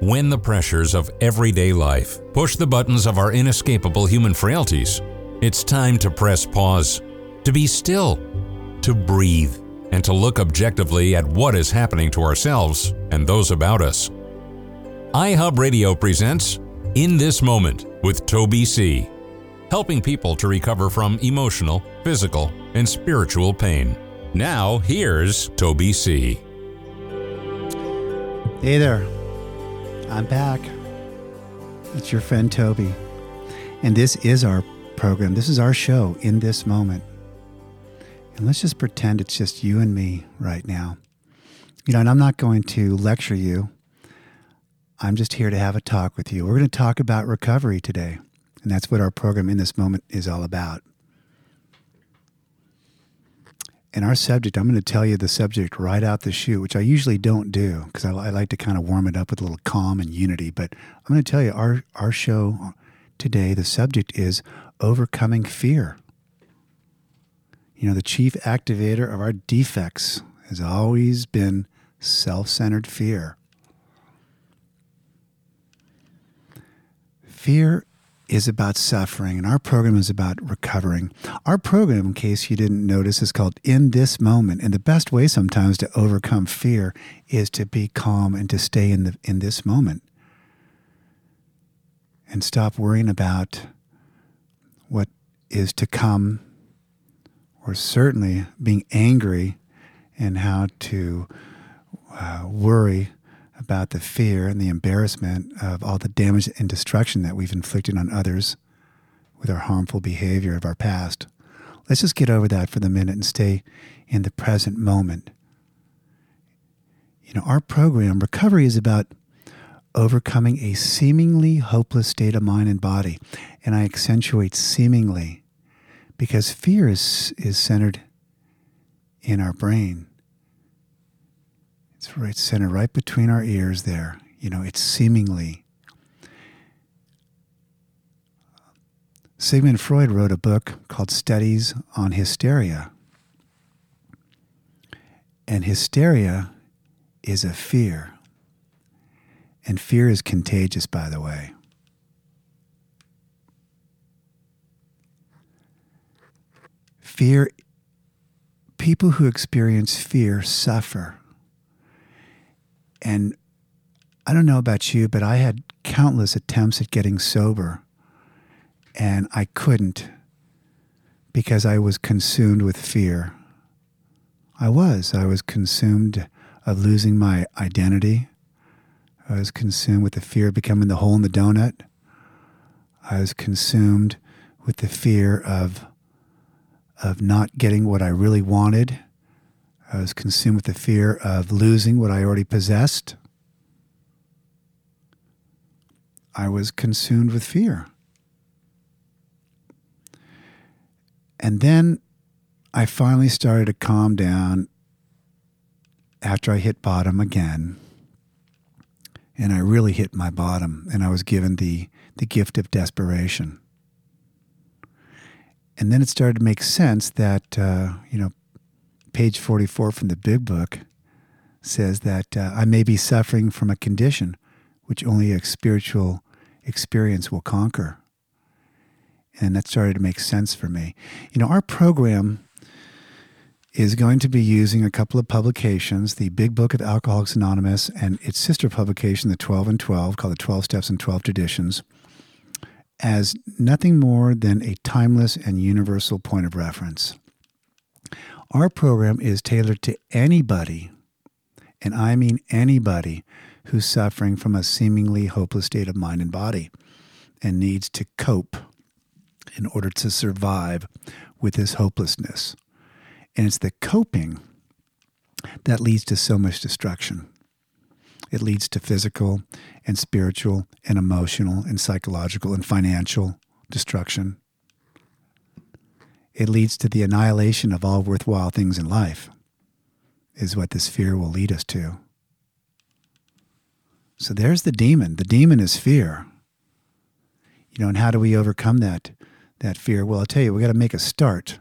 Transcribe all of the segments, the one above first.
When the pressures of everyday life push the buttons of our inescapable human frailties, it's time to press pause, to be still, to breathe, and to look objectively at what is happening to ourselves and those about us. iHub Radio presents In This Moment with Toby C., helping people to recover from emotional, physical, and spiritual pain. Now, here's Toby C. Hey there. I'm back. It's your friend Toby. And this is our program. This is our show in this moment. And let's just pretend it's just you and me right now. You know, and I'm not going to lecture you. I'm just here to have a talk with you. We're going to talk about recovery today. And that's what our program in this moment is all about. And our subject, I'm going to tell you the subject right out the chute, which I usually don't do because I, I, like to kind of warm it up with a little calm and unity. But I'm going to tell you our, our show uh, today, the subject is overcoming fear. You know, the chief activator of our defects has always been self centered fear. Fear is about suffering, and our program is about recovering. Our program, in case you didn't notice, is called In This Moment. And the best way sometimes to overcome fear is to be calm and to stay in, the, in this moment and stop worrying about what is to come, or certainly being angry and how to uh, worry about the fear and the embarrassment of all the damage and destruction that we've inflicted on others with our harmful behavior of our past. Let's just get over that for the minute and stay in the present moment. You know, our program, recovery, is about overcoming a seemingly hopeless state of mind and body. And I accentuate seemingly because fear is, is centered in our brain. It's right centered right between our ears there. You know, it's seemingly. Sigmund Freud wrote a book called Studies on Hysteria. And hysteria is a fear. And fear is contagious, by the way. Fear, people who experience fear suffer and I don't know about you, but I had countless attempts at getting sober, and I couldn't because I was consumed with fear. I was. I was consumed of losing my identity. I was consumed with the fear of becoming the hole in the donut. I was consumed with the fear of, of not getting what I really wanted I was consumed with the fear of losing what I already possessed. I was consumed with fear. And then I finally started to calm down after I hit bottom again. And I really hit my bottom, and I was given the, the gift of desperation. And then it started to make sense that, uh, you know, page 44 from the Big Book says that uh, I may be suffering from a condition which only a spiritual experience will conquer. And that started to make sense for me. You know, our program is going to be using a couple of publications the Big Book of Alcoholics Anonymous and its sister publication, the 12 and 12, called the 12 Steps and 12 Traditions, as nothing more than a timeless and universal point of reference. Our program is tailored to anybody, and I mean anybody, who's suffering from a seemingly hopeless state of mind and body and needs to cope in order to survive with this hopelessness. And it's the coping that leads to so much destruction. It leads to physical and spiritual and emotional and psychological and financial destruction it leads to the annihilation of all worthwhile things in life, is what this fear will lead us to. So there's the demon. The demon is fear. You know, and how do we overcome that that fear? Well, I'll tell you, we got to make a start.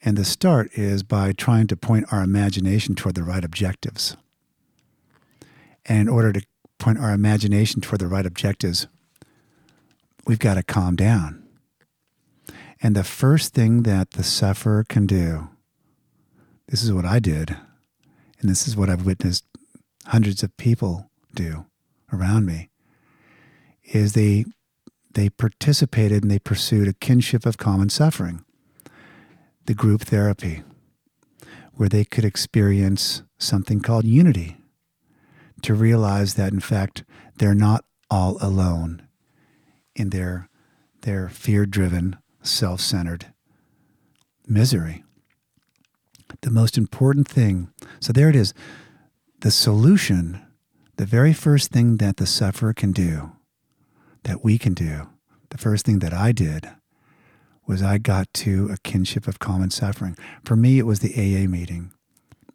And the start is by trying to point our imagination toward the right objectives. And in order to point our imagination toward the right objectives, we've got to calm down. And the first thing that the sufferer can do, this is what I did, and this is what I've witnessed hundreds of people do around me, is they they participated and they pursued a kinship of common suffering, the group therapy, where they could experience something called unity, to realize that in fact they're not all alone in their their fear-driven self centered misery. The most important thing, so there it is, the solution, the very first thing that the sufferer can do, that we can do, the first thing that I did was I got to a kinship of common suffering. For me, it was the AA meeting.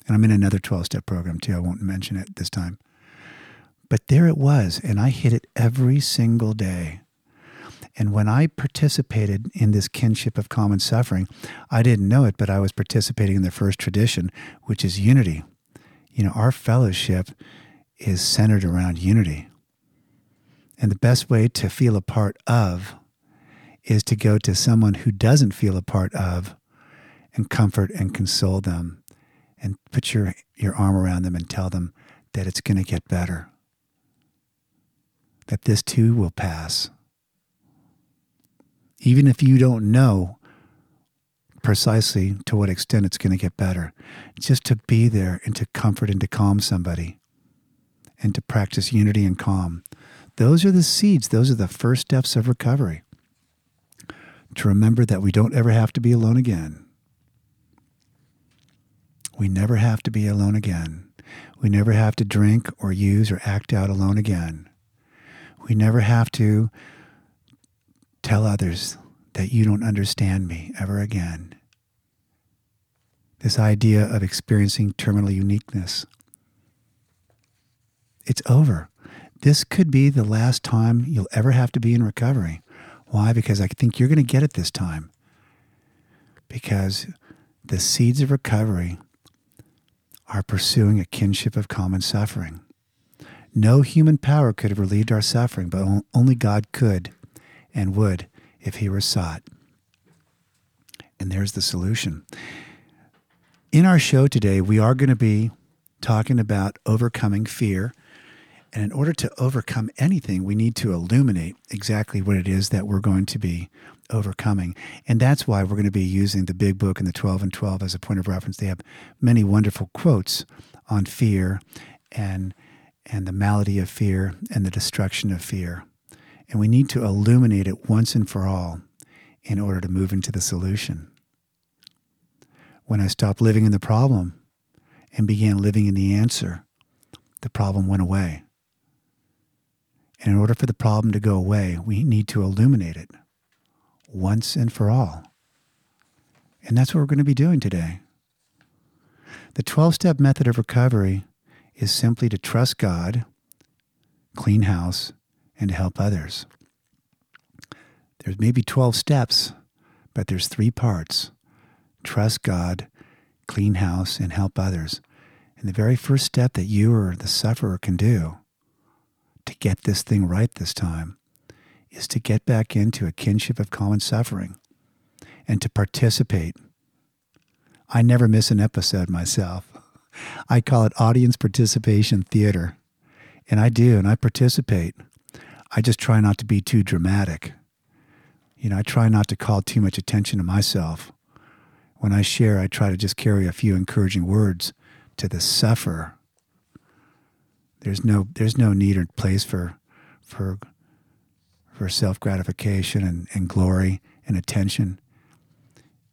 And I'm in another 12 step program too. I won't mention it this time. But there it was, and I hit it every single day. And when I participated in this kinship of common suffering, I didn't know it, but I was participating in the first tradition, which is unity. You know, our fellowship is centered around unity. And the best way to feel a part of is to go to someone who doesn't feel a part of and comfort and console them and put your, your arm around them and tell them that it's going to get better, that this too will pass even if you don't know precisely to what extent it's going to get better, just to be there and to comfort and to calm somebody and to practice unity and calm. Those are the seeds, those are the first steps of recovery. To remember that we don't ever have to be alone again. We never have to be alone again. We never have to drink or use or act out alone again. We never have to tell others that you don't understand me ever again. This idea of experiencing terminal uniqueness. It's over. This could be the last time you'll ever have to be in recovery. Why? Because I think you're going to get it this time. Because the seeds of recovery are pursuing a kinship of common suffering. No human power could have relieved our suffering, but only God could and would if he were sought. And there's the solution. In our show today, we are going to be talking about overcoming fear. And in order to overcome anything, we need to illuminate exactly what it is that we're going to be overcoming. And that's why we're going to be using the big book and the 12 and 12 as a point of reference. They have many wonderful quotes on fear and and the malady of fear and the destruction of fear. And we need to illuminate it once and for all in order to move into the solution. When I stopped living in the problem and began living in the answer, the problem went away. And in order for the problem to go away, we need to illuminate it once and for all. And that's what we're going to be doing today. The 12 step method of recovery is simply to trust God, clean house, and help others. There's maybe 12 steps, but there's three parts trust God, clean house, and help others. And the very first step that you or the sufferer can do to get this thing right this time is to get back into a kinship of common suffering and to participate. I never miss an episode myself. I call it audience participation theater. And I do, and I participate. I just try not to be too dramatic. You know, I try not to call too much attention to myself. When I share, I try to just carry a few encouraging words to the sufferer. There's no there's no need or place for for for self gratification and, and glory and attention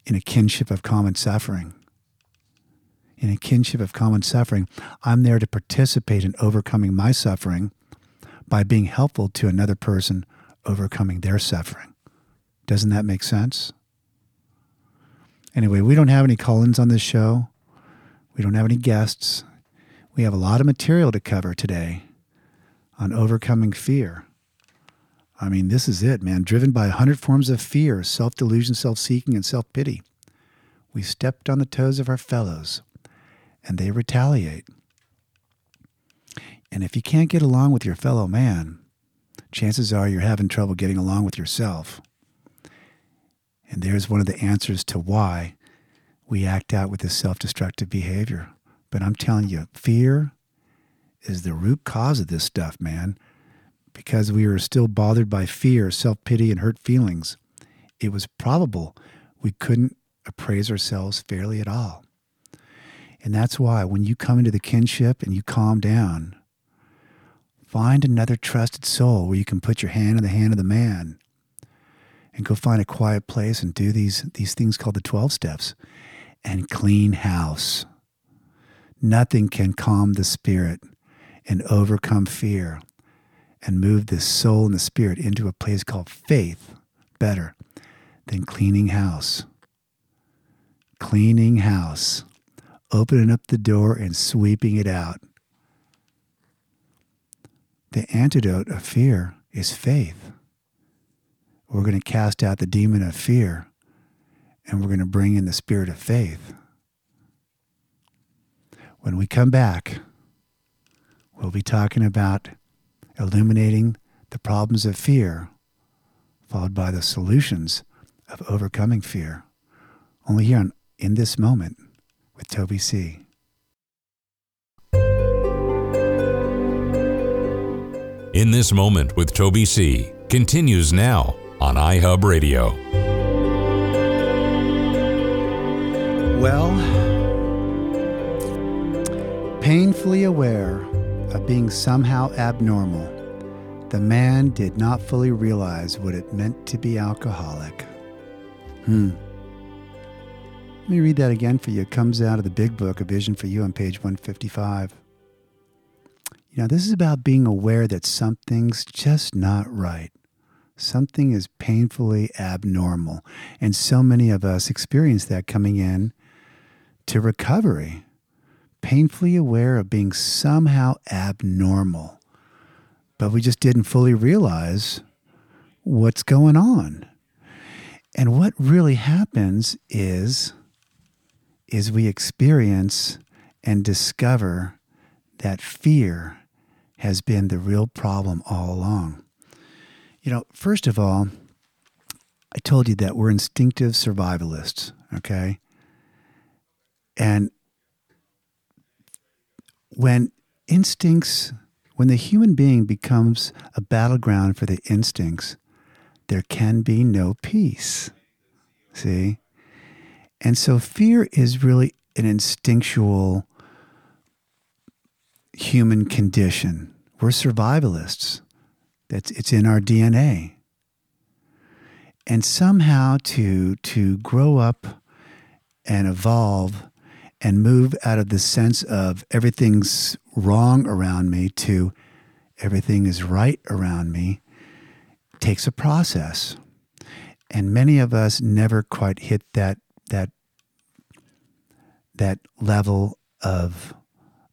in a kinship of common suffering. In a kinship of common suffering, I'm there to participate in overcoming my suffering by being helpful to another person overcoming their suffering. Doesn't that make sense? Anyway, we don't have any call-ins on this show. We don't have any guests. We have a lot of material to cover today on overcoming fear. I mean, this is it, man. Driven by a hundred forms of fear, self delusion, self seeking, and self pity. We stepped on the toes of our fellows, and they retaliate. And if you can't get along with your fellow man, chances are you're having trouble getting along with yourself. And there's one of the answers to why we act out with this self destructive behavior. But I'm telling you, fear is the root cause of this stuff, man. Because we are still bothered by fear, self pity, and hurt feelings, it was probable we couldn't appraise ourselves fairly at all. And that's why when you come into the kinship and you calm down, find another trusted soul where you can put your hand in the hand of the man and go find a quiet place and do these, these things called the 12 steps and clean house. Nothing can calm the spirit and overcome fear and move the soul and the spirit into a place called faith better than cleaning house. Cleaning house, opening up the door and sweeping it out. The antidote of fear is faith. We're going to cast out the demon of fear and we're going to bring in the spirit of faith. When we come back, we'll be talking about illuminating the problems of fear, followed by the solutions of overcoming fear. Only here on In This Moment with Toby C. In This Moment with Toby C. continues now on iHub Radio. Well, painfully aware of being somehow abnormal, the man did not fully realize what it meant to be alcoholic. Hmm. Let me read that again for you. It comes out of the big book, A Vision for You, on page 155. You know, this is about being aware that something's just not right. Something is painfully abnormal. And so many of us experience that coming in to recovery, painfully aware of being somehow abnormal. But we just didn't fully realize what's going on. And what really happens is is we experience and discover that fear has been the real problem all along. You know, first of all, I told you that we're instinctive survivalists, okay? And when instincts, when the human being becomes a battleground for the instincts, there can be no peace. See? And so fear is really an instinctual human condition. We're survivalists. That's it's in our DNA. And somehow to to grow up and evolve and move out of the sense of everything's wrong around me to everything is right around me takes a process. And many of us never quite hit that that that level of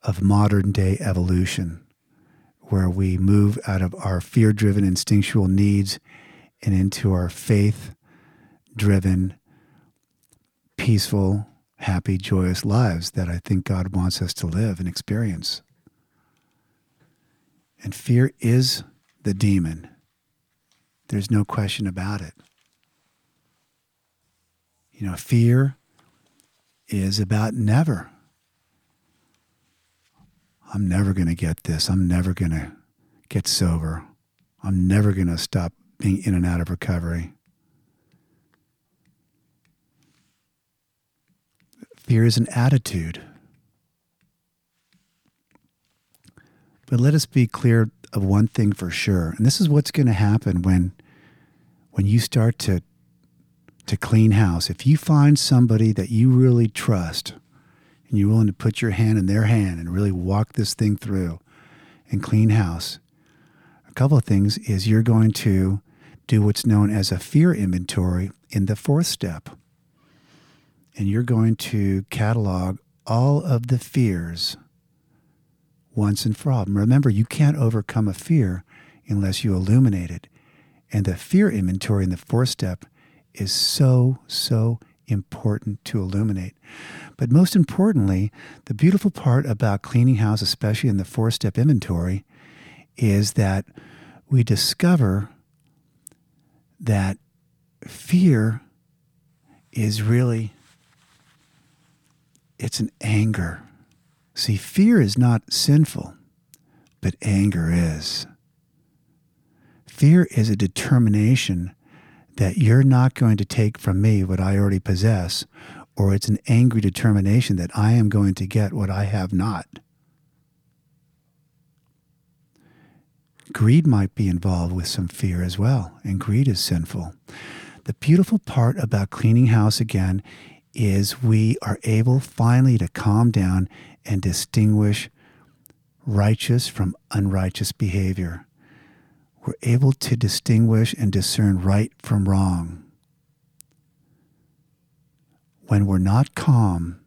of modern day evolution where we move out of our fear driven instinctual needs and into our faith driven peaceful happy, joyous lives that I think God wants us to live and experience. And fear is the demon. There's no question about it. You know, fear is about never. I'm never going to get this. I'm never going to get sober. I'm never going to stop being in and out of recovery. Fear is an attitude. But let us be clear of one thing for sure, and this is what's going to happen when when you start to to clean house. If you find somebody that you really trust and you're willing to put your hand in their hand and really walk this thing through and clean house, a couple of things is you're going to do what's known as a fear inventory in the fourth step and you're going to catalog all of the fears once and for all. Remember, you can't overcome a fear unless you illuminate it. And the fear inventory in the fourth step is so, so important to illuminate. But most importantly, the beautiful part about cleaning house, especially in the four step inventory, is that we discover that fear is really it's an anger. See, fear is not sinful, but anger is. Fear is a determination that you're not going to take from me what I already possess, or it's an angry determination that I am going to get what I have not. Greed might be involved with some fear as well, and greed is sinful. The beautiful part about cleaning house again is we are able finally to calm down and distinguish righteous from unrighteous behavior. We're able to distinguish and discern right from wrong. When we're not calm,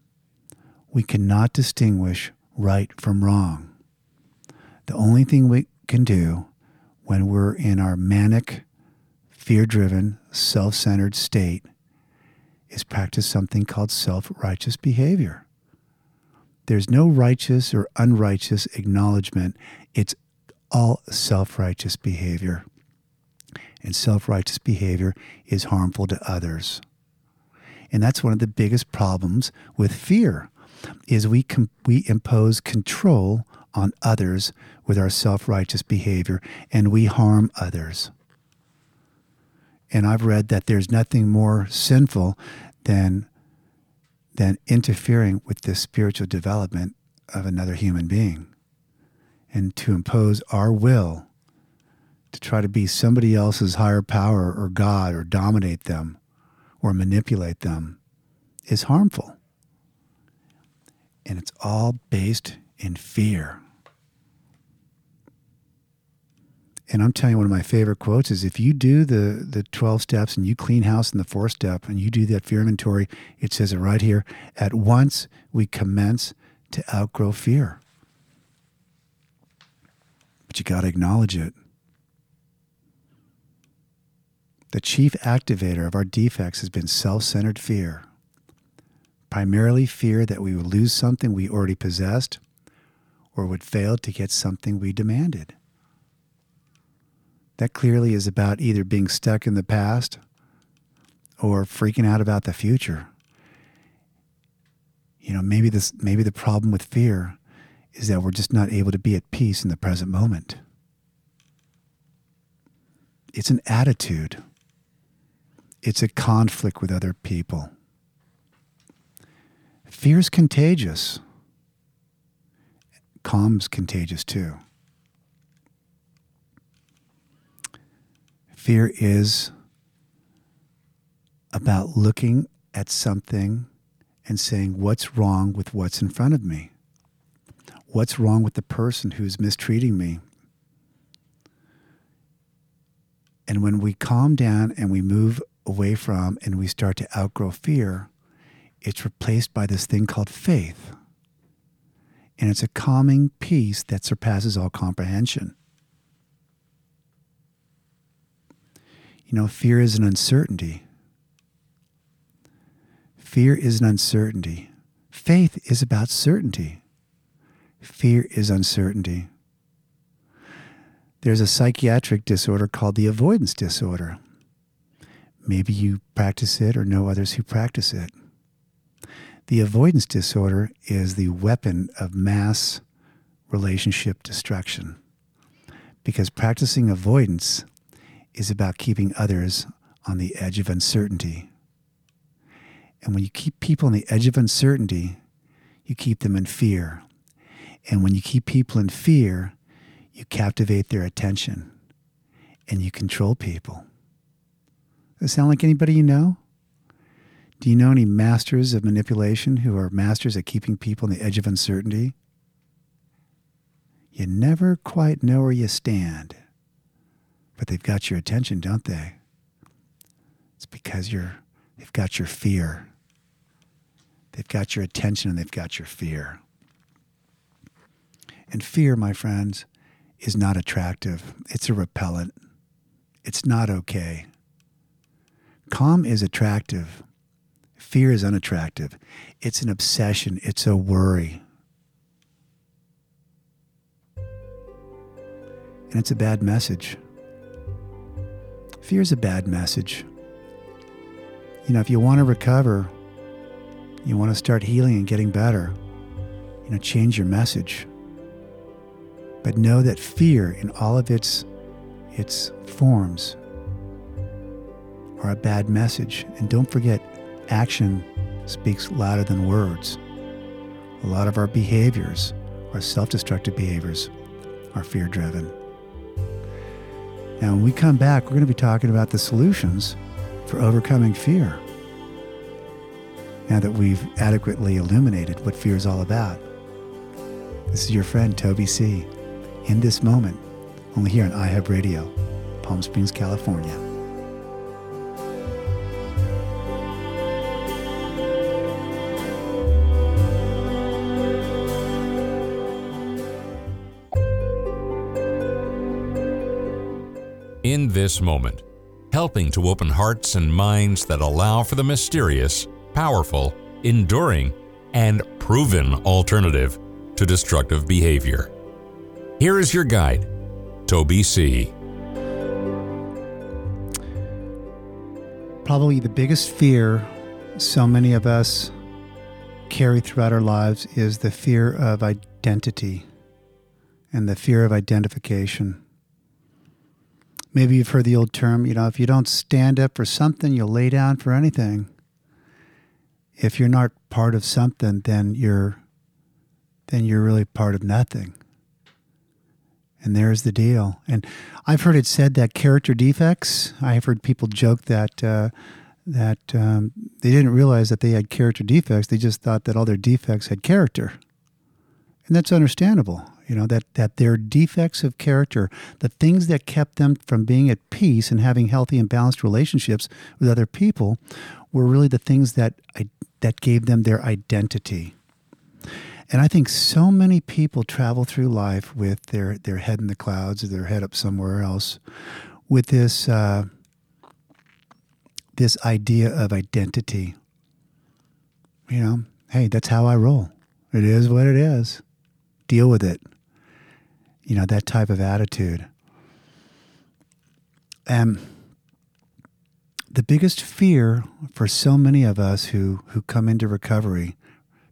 we cannot distinguish right from wrong. The only thing we can do when we're in our manic, fear driven, self centered state is practice something called self righteous behavior. There's no righteous or unrighteous acknowledgement. It's all self righteous behavior. And self righteous behavior is harmful to others. And that's one of the biggest problems with fear is we com- we impose control on others with our self-righteous behavior and we harm others. And I've read that there's nothing more sinful than than interfering with the spiritual development of another human being and to impose our will to try to be somebody else's higher power or God or dominate them or manipulate them is harmful. And it's all based in fear. And I'm telling you, one of my favorite quotes is if you do the, the 12 steps and you clean house in the fourth step and you do that fear inventory, it says it right here. At once we commence to outgrow fear. But you got to acknowledge it. The chief activator of our defects has been self centered fear, primarily fear that we would lose something we already possessed or would fail to get something we demanded. That clearly is about either being stuck in the past or freaking out about the future. You know, maybe this maybe the problem with fear is that we're just not able to be at peace in the present moment. It's an attitude. It's a conflict with other people. Fear is contagious. Calm's contagious too. Fear is about looking at something and saying, What's wrong with what's in front of me? What's wrong with the person who's mistreating me? And when we calm down and we move away from and we start to outgrow fear, it's replaced by this thing called faith. And it's a calming peace that surpasses all comprehension. You know, fear is an uncertainty. Fear is an uncertainty. Faith is about certainty. Fear is uncertainty. There's a psychiatric disorder called the avoidance disorder. Maybe you practice it or know others who practice it. The avoidance disorder is the weapon of mass relationship destruction because practicing avoidance is about keeping others on the edge of uncertainty. And when you keep people on the edge of uncertainty, you keep them in fear. And when you keep people in fear, you captivate their attention and you control people. Does sound like anybody you know? Do you know any masters of manipulation who are masters at keeping people on the edge of uncertainty? You never quite know where you stand, but they've got your attention, don't they? It's because you're, they've got your fear. They've got your attention and they've got your fear. And fear, my friends, is not attractive. It's a repellent. It's not okay. Calm is attractive. fear is unattractive. It's an obsession, it's a worry. And it's a bad message. Fear is a bad message. You know, if you want to recover, you want to start healing and getting better, you know, change your message. But know that fear in all of its its forms are a bad message. And don't forget, action speaks louder than words. A lot of our behaviors, our self destructive behaviors, are fear driven. Now, when we come back, we're going to be talking about the solutions for overcoming fear. Now that we've adequately illuminated what fear is all about. This is your friend, Toby C. In this moment, only here on iHub Radio, Palm Springs, California. In this moment, helping to open hearts and minds that allow for the mysterious, powerful, enduring, and proven alternative to destructive behavior. Here is your guide, Toby C. Probably the biggest fear so many of us carry throughout our lives is the fear of identity and the fear of identification. Maybe you've heard the old term, you know, if you don't stand up for something, you'll lay down for anything. If you're not part of something, then you're then you're really part of nothing. And there's the deal. And I've heard it said that character defects. I've heard people joke that uh, that um, they didn't realize that they had character defects. They just thought that all their defects had character, and that's understandable. You know that that their defects of character, the things that kept them from being at peace and having healthy and balanced relationships with other people, were really the things that I, that gave them their identity. And I think so many people travel through life with their, their head in the clouds or their head up somewhere else with this, uh, this idea of identity. You know, hey, that's how I roll. It is what it is. Deal with it. You know, that type of attitude. And the biggest fear for so many of us who, who come into recovery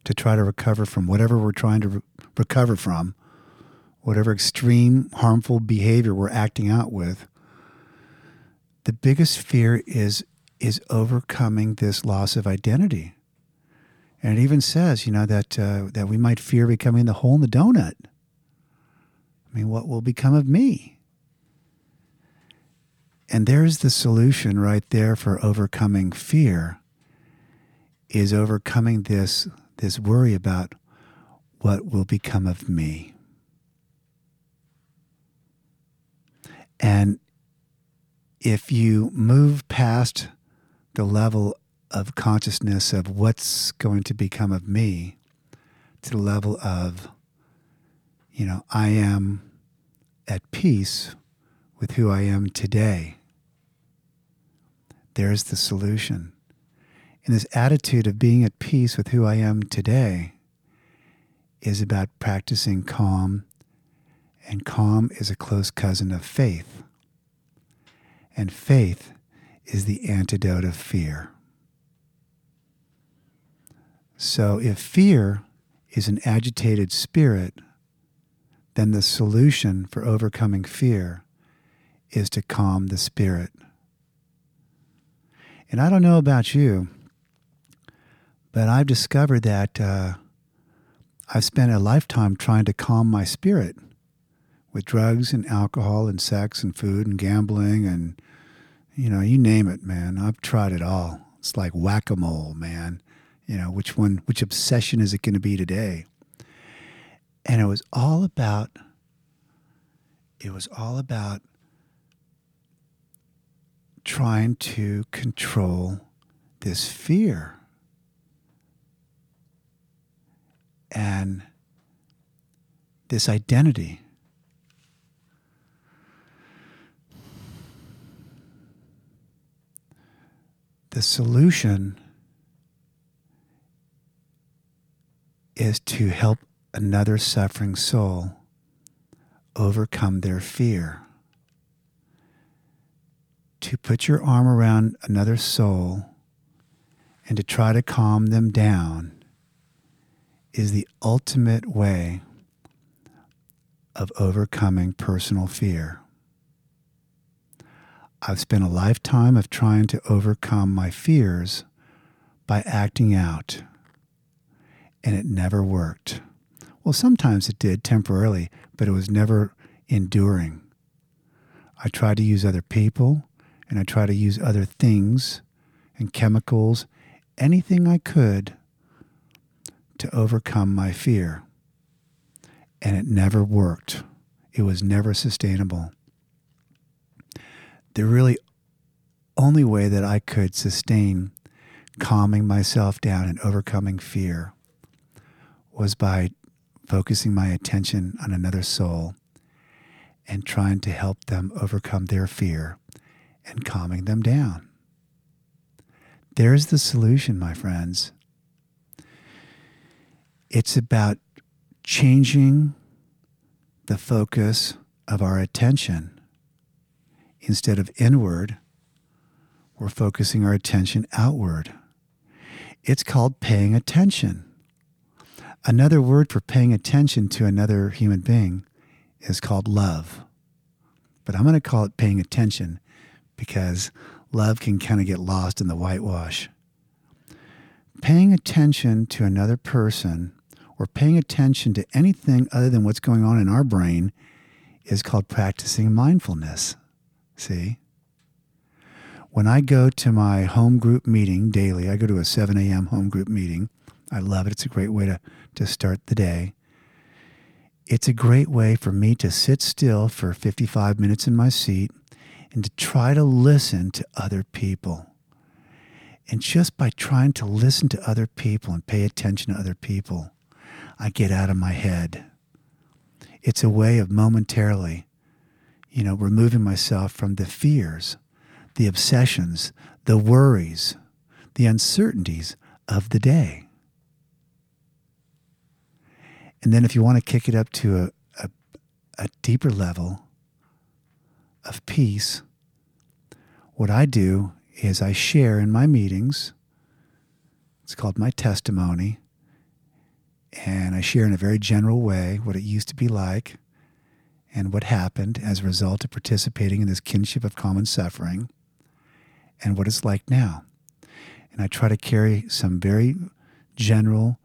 to try to recover from whatever we're trying to re- recover from, whatever extreme harmful behavior we're acting out with, the biggest fear is is overcoming this loss of identity. And it even says, you know, that uh, that we might fear becoming the hole in the donut. Mean, what will become of me? And there's the solution right there for overcoming fear is overcoming this this worry about what will become of me. And if you move past the level of consciousness of what's going to become of me to the level of, you know, I am at peace with who I am today, there's the solution. And this attitude of being at peace with who I am today is about practicing calm, and calm is a close cousin of faith. And faith is the antidote of fear. So if fear is an agitated spirit, then the solution for overcoming fear is to calm the spirit. And I don't know about you, but I've discovered that uh, I've spent a lifetime trying to calm my spirit with drugs and alcohol and sex and food and gambling and, you know, you name it, man. I've tried it all. It's like whack a mole, man. You know, which one, which obsession is it going to be today? And it was all about, it was all about trying to control this fear and this identity. The solution is to help another suffering soul overcome their fear. To put your arm around another soul and to try to calm them down is the ultimate way of overcoming personal fear. I've spent a lifetime of trying to overcome my fears by acting out, and it never worked. Well, sometimes it did temporarily, but it was never enduring. I tried to use other people, and I tried to use other things and chemicals, anything I could to overcome my fear. And it never worked. It was never sustainable. The really only way that I could sustain calming myself down and overcoming fear was by focusing my attention on another soul and trying to help them overcome their fear and calming them down. There's the solution, my friends. It's about changing the focus of our attention. Instead of inward, we're focusing our attention outward. It's called paying attention. Another word for paying attention to another human being is called love. But I'm going to call it paying attention because love can kind of get lost in the whitewash. Paying attention to another person or paying attention to anything other than what's going on in our brain is called practicing mindfulness. See? When I go to my home group meeting daily, I go to a 7 a.m. home group meeting. I love it. It's a great way to, to start the day. It's a great way for me to sit still for 55 minutes in my seat and to try to listen to other people. And just by trying to listen to other people and pay attention to other people, I get out of my head. It's a way of momentarily, you know, removing myself from the fears, the obsessions, the worries, the uncertainties of the day. And then if you want to kick it up to a, a, a deeper level of peace, what I do is I share in my meetings. It's called my testimony and I share in a very general way what it used to be like and what happened as a result of participating in this kinship of common suffering and what it's like now. And I try to carry some very general,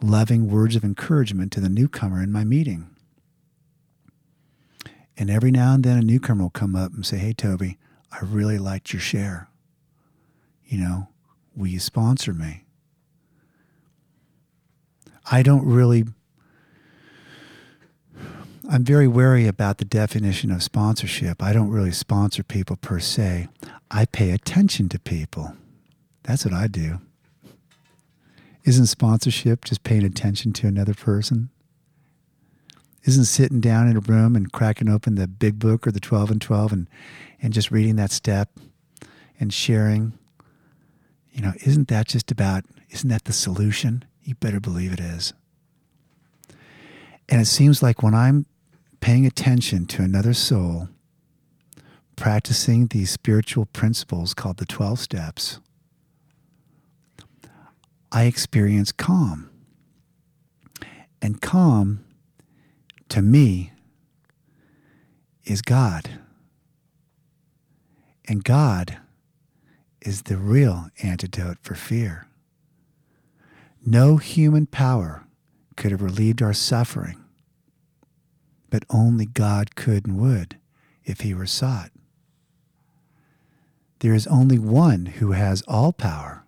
loving words of encouragement to the newcomer in my meeting. And every now and then a newcomer will come up and say, Hey, Toby, I really liked your share. You know, will you sponsor me? I don't really. I'm very wary about the definition of sponsorship. I don't really sponsor people per se. I pay attention to people. That's what I do. Isn't sponsorship just paying attention to another person? Isn't sitting down in a room and cracking open the big book or the 12 and 12 and, and just reading that step and sharing? You know, isn't that just about, isn't that the solution? You better believe it is. And it seems like when I'm paying attention to another soul, practicing these spiritual principles called the 12 steps, I experience calm. And calm, to me, is God. And God is the real antidote for fear. No human power could have relieved our suffering, but only God could and would if he were sought. There is only one who has all power,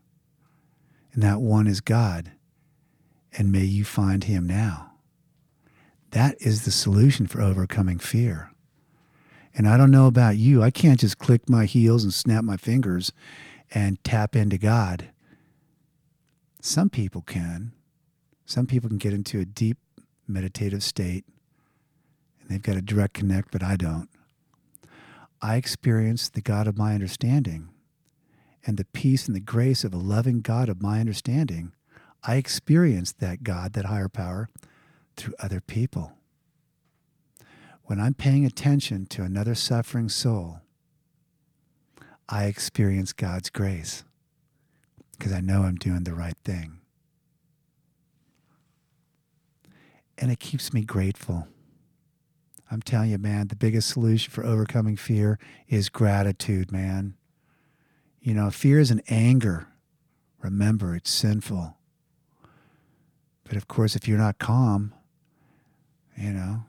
and that one is God, and may you find him now. That is the solution for overcoming fear. And I don't know about you, I can't just click my heels and snap my fingers and tap into God. Some people can. Some people can get into a deep meditative state and they've got a direct connect, but I don't. I experience the God of my understanding and the peace and the grace of a loving God of my understanding. I experience that God, that higher power, through other people. When I'm paying attention to another suffering soul, I experience God's grace because I know I'm doing the right thing. And it keeps me grateful. I'm telling you, man, the biggest solution for overcoming fear is gratitude, man. You know, fear is an anger. Remember, it's sinful. But of course, if you're not calm, you know,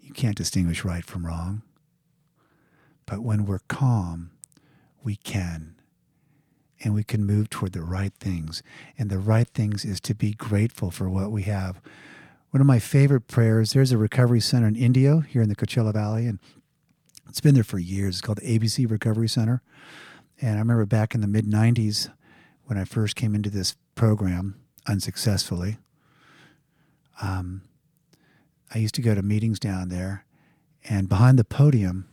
you can't distinguish right from wrong. But when we're calm, we can. And we can move toward the right things. And the right things is to be grateful for what we have. One of my favorite prayers, there's a recovery center in Indio here in the Coachella Valley, and it's been there for years. It's called the ABC Recovery Center. And I remember back in the mid 90s when I first came into this program unsuccessfully, um, I used to go to meetings down there, and behind the podium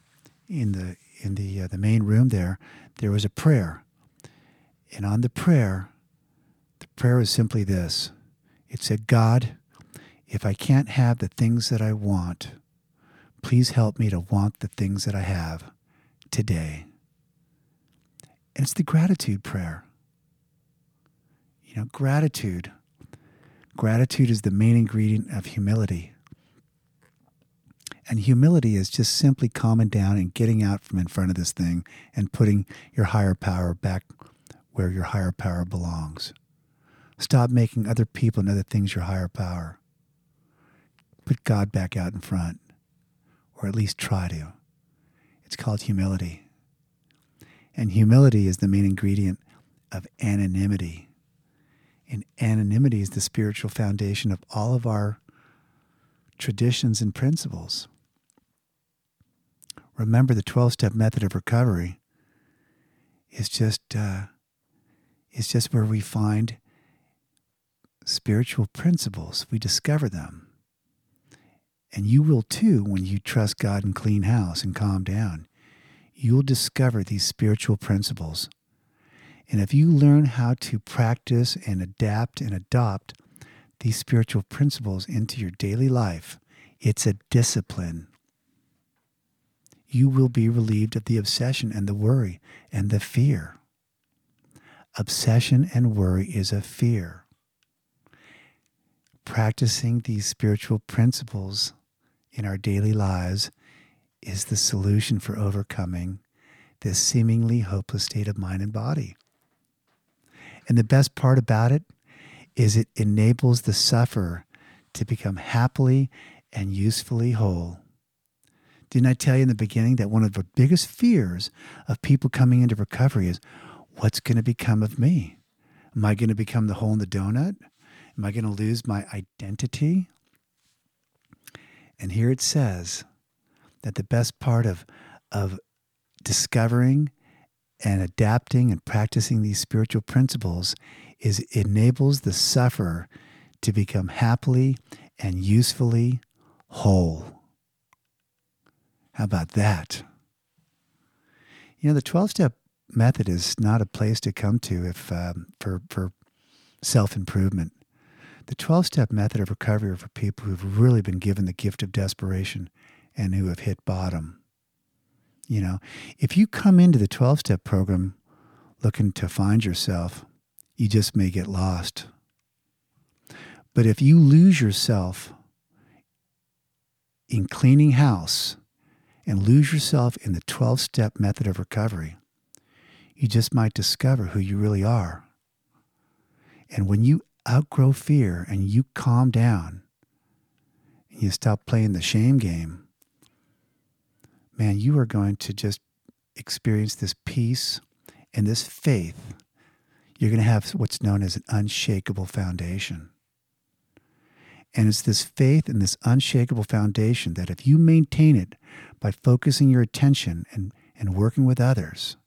in the in the uh, the main room there, there was a prayer, and on the prayer, the prayer was simply this: It said, "God, if I can't have the things that I want, please help me to want the things that I have today. And it's the gratitude prayer. You know, gratitude. Gratitude is the main ingredient of humility. And humility is just simply calming down and getting out from in front of this thing and putting your higher power back where your higher power belongs. Stop making other people and other things your higher power put God back out in front, or at least try to. It's called humility. And humility is the main ingredient of anonymity. And anonymity is the spiritual foundation of all of our traditions and principles. Remember, the 12 step method of recovery is just, uh, is just where we find spiritual principles, we discover them. And you will too when you trust God and clean house and calm down. You'll discover these spiritual principles. And if you learn how to practice and adapt and adopt these spiritual principles into your daily life, it's a discipline. You will be relieved of the obsession and the worry and the fear. Obsession and worry is a fear. Practicing these spiritual principles in our daily lives is the solution for overcoming this seemingly hopeless state of mind and body. And the best part about it is it enables the sufferer to become happily and usefully whole. Didn't I tell you in the beginning that one of the biggest fears of people coming into recovery is what's going to become of me? Am I going to become the hole in the donut? Am I going to lose my identity? And here it says that the best part of, of discovering and adapting and practicing these spiritual principles is it enables the sufferer to become happily and usefully whole. How about that? You know, the 12 step method is not a place to come to if um, for, for self improvement. The 12 step method of recovery for people who've really been given the gift of desperation and who have hit bottom. You know, if you come into the 12 step program looking to find yourself, you just may get lost. But if you lose yourself in cleaning house and lose yourself in the 12 step method of recovery, you just might discover who you really are. And when you outgrow fear and you calm down, and you stop playing the shame game, man, you are going to just experience this peace and this faith. You're going to have what's known as an unshakable foundation. And it's this faith and this unshakable foundation that if you maintain it by focusing your attention and, and working with others,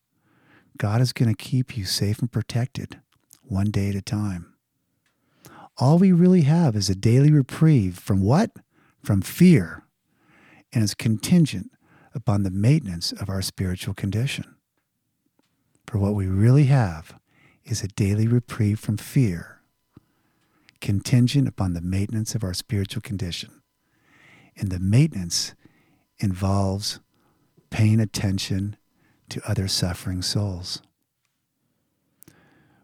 God is going to keep you safe and protected one day at a time all we really have is a daily reprieve from what? From fear. And is contingent upon the maintenance of our spiritual condition. For what we really have is a daily reprieve from fear contingent upon the maintenance of our spiritual condition. And the maintenance involves paying attention to other suffering souls.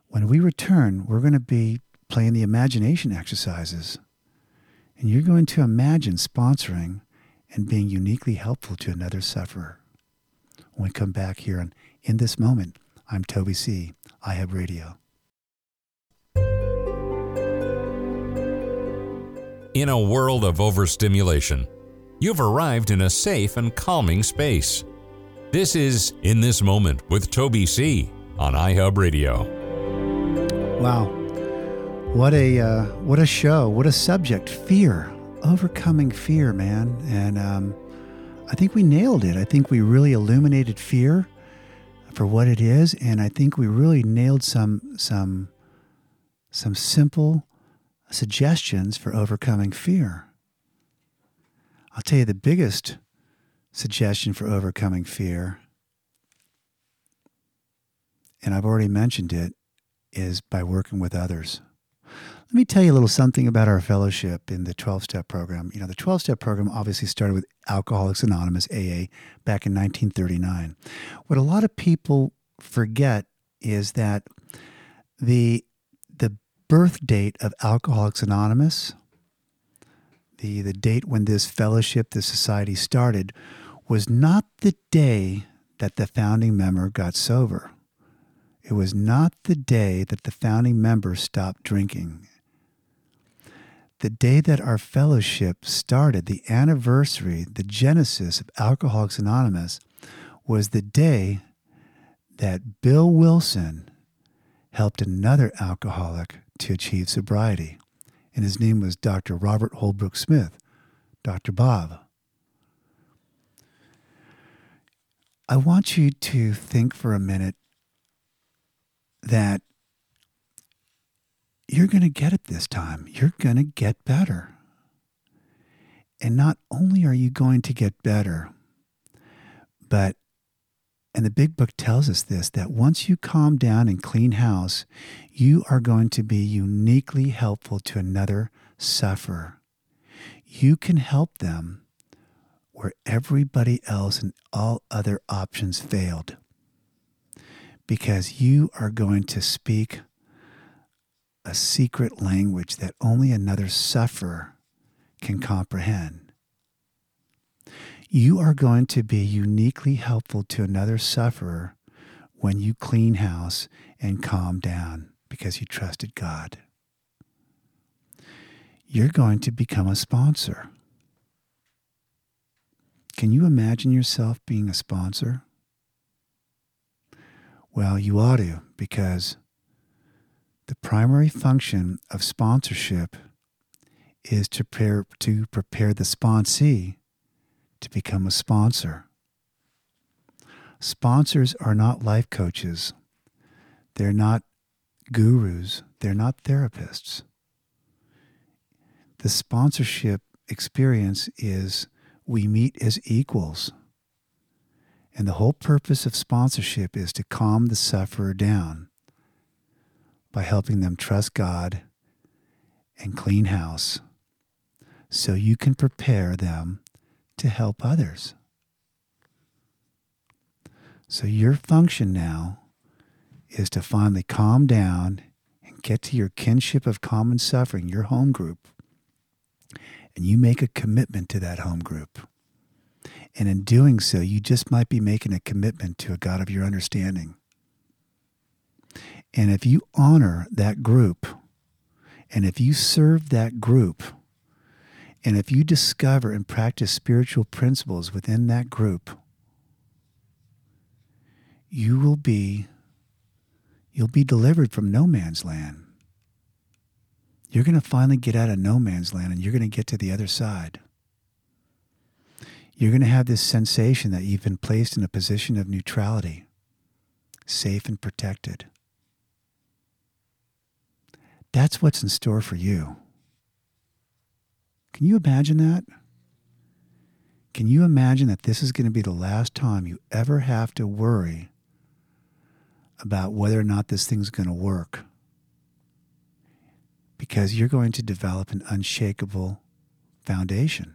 When we return, we're going to be playing the imagination exercises. And you're going to imagine sponsoring and being uniquely helpful to another sufferer. When we come back here on In This Moment, I'm Toby C. iHub Radio. In a world of overstimulation, you've arrived in a safe and calming space. This is In This Moment with Toby C. on iHub Radio. Wow. What a uh, what a show! What a subject! Fear, overcoming fear, man. And um, I think we nailed it. I think we really illuminated fear for what it is, and I think we really nailed some some some simple suggestions for overcoming fear. I'll tell you the biggest suggestion for overcoming fear, and I've already mentioned it, is by working with others. Let me tell you a little something about our fellowship in the 12 step program. You know, the 12 step program obviously started with Alcoholics Anonymous, AA, back in 1939. What a lot of people forget is that the, the birth date of Alcoholics Anonymous, the, the date when this fellowship, this society started, was not the day that the founding member got sober. It was not the day that the founding member stopped drinking the day that our fellowship started, the anniversary, the genesis of Alcoholics Anonymous, was the day that Bill Wilson helped another alcoholic to achieve sobriety. And his name was Dr. Robert Holbrook Smith, Dr. Bob. I want you to think for a minute that you're going to get it this time. You're going to get better. And not only are you going to get better, but, and the big book tells us this, that once you calm down and clean house, you are going to be uniquely helpful to another sufferer. You can help them where everybody else and all other options failed because you are going to speak a secret language that only another sufferer can comprehend. You are going to be uniquely helpful to another sufferer when you clean house and calm down because you trusted God. You're going to become a sponsor. Can you imagine yourself being a sponsor? Well, you ought to because the primary function of sponsorship is to prepare, to prepare the sponsee to become a sponsor. Sponsors are not life coaches. They're not gurus. They're not therapists. The sponsorship experience is we meet as equals. And the whole purpose of sponsorship is to calm the sufferer down by helping them trust God and clean house so you can prepare them to help others. So, your function now is to finally calm down and get to your kinship of common suffering, your home group, and you make a commitment to that home group. And in doing so, you just might be making a commitment to a God of your understanding. And if you honor that group, and if you serve that group, and if you discover and practice spiritual principles within that group, you will be you'll be delivered from no man's land. You're going to finally get out of no man's land and you're going to get to the other side. You're going to have this sensation that you've been placed in a position of neutrality, safe and protected. That's what's in store for you. Can you imagine that? Can you imagine that this is going to be the last time you ever have to worry about whether or not this thing's going to work? because you're going to develop an unshakable foundation.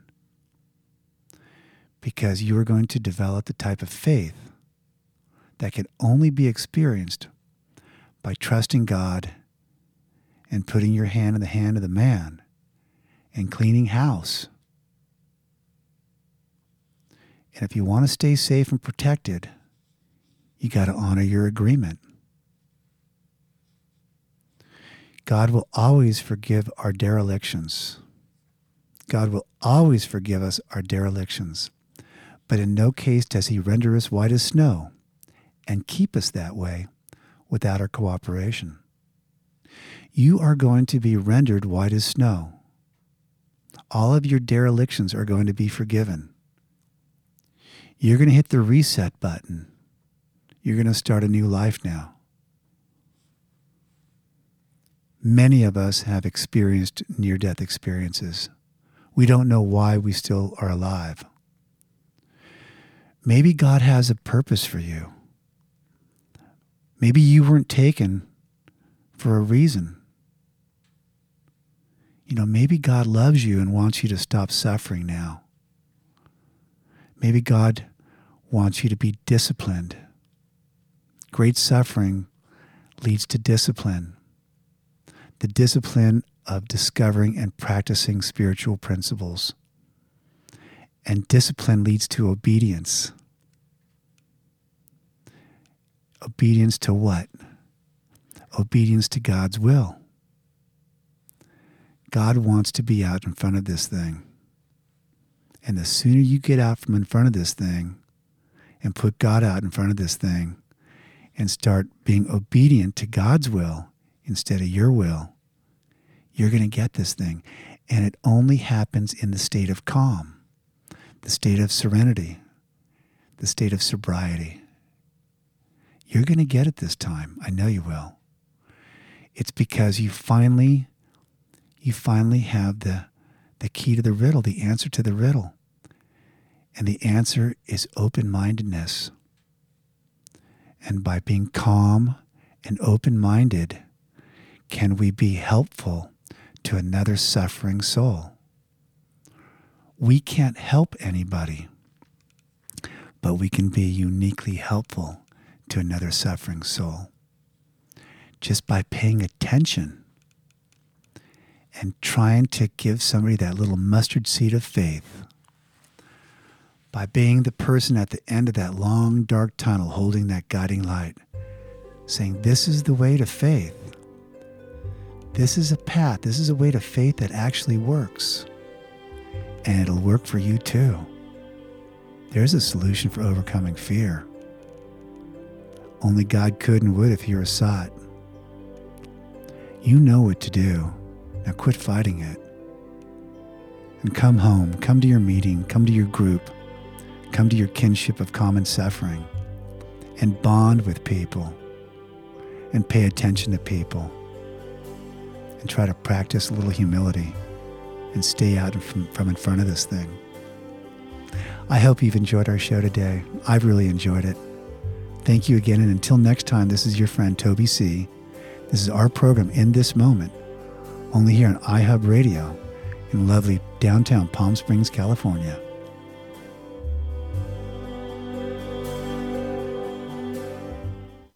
Because you are going to develop the type of faith that can only be experienced by trusting God and putting your hand in the hand of the man and cleaning house. And if you want to stay safe and protected, you got to honor your agreement. God will always forgive our derelictions. God will always forgive us our derelictions. But in no case does he render us white as snow and keep us that way without our cooperation. You are going to be rendered white as snow. All of your derelictions are going to be forgiven. You're going to hit the reset button you're going to start a new life now. Many of us have experienced near death experiences. We don't know why we still are alive. Maybe God has a purpose for you. Maybe you weren't taken for a reason. You know, maybe God loves you and wants you to stop suffering now. Maybe God wants you to be disciplined Great suffering leads to discipline, the discipline of discovering and practicing spiritual principles. And discipline leads to obedience. Obedience to what? Obedience to God's will. God wants to be out in front of this thing. And the sooner you get out from in front of this thing and put God out in front of this thing, and start being obedient to God's will instead of your will, you're going to get this thing. And it only happens in the state of calm, the state of serenity, the state of sobriety. You're going to get it this time. I know you will. It's because you finally you finally have the the key to the riddle, the answer to the riddle. And the answer is open-mindedness. And by being calm and open minded, can we be helpful to another suffering soul? We can't help anybody, but we can be uniquely helpful to another suffering soul just by paying attention and trying to give somebody that little mustard seed of faith by being the person at the end of that long, dark tunnel holding that guiding light, saying, This is the way to faith. This is a path. This is a way to faith that actually works. And it'll work for you too. There's a solution for overcoming fear. Only God could and would if He were sought. You know what to do. Now quit fighting it. And come home, come to your meeting, come to your group Come to your kinship of common suffering and bond with people and pay attention to people and try to practice a little humility and stay out from, from in front of this thing. I hope you've enjoyed our show today. I've really enjoyed it. Thank you again. And until next time, this is your friend Toby C. This is our program in this moment, only here on iHub Radio in lovely downtown Palm Springs, California.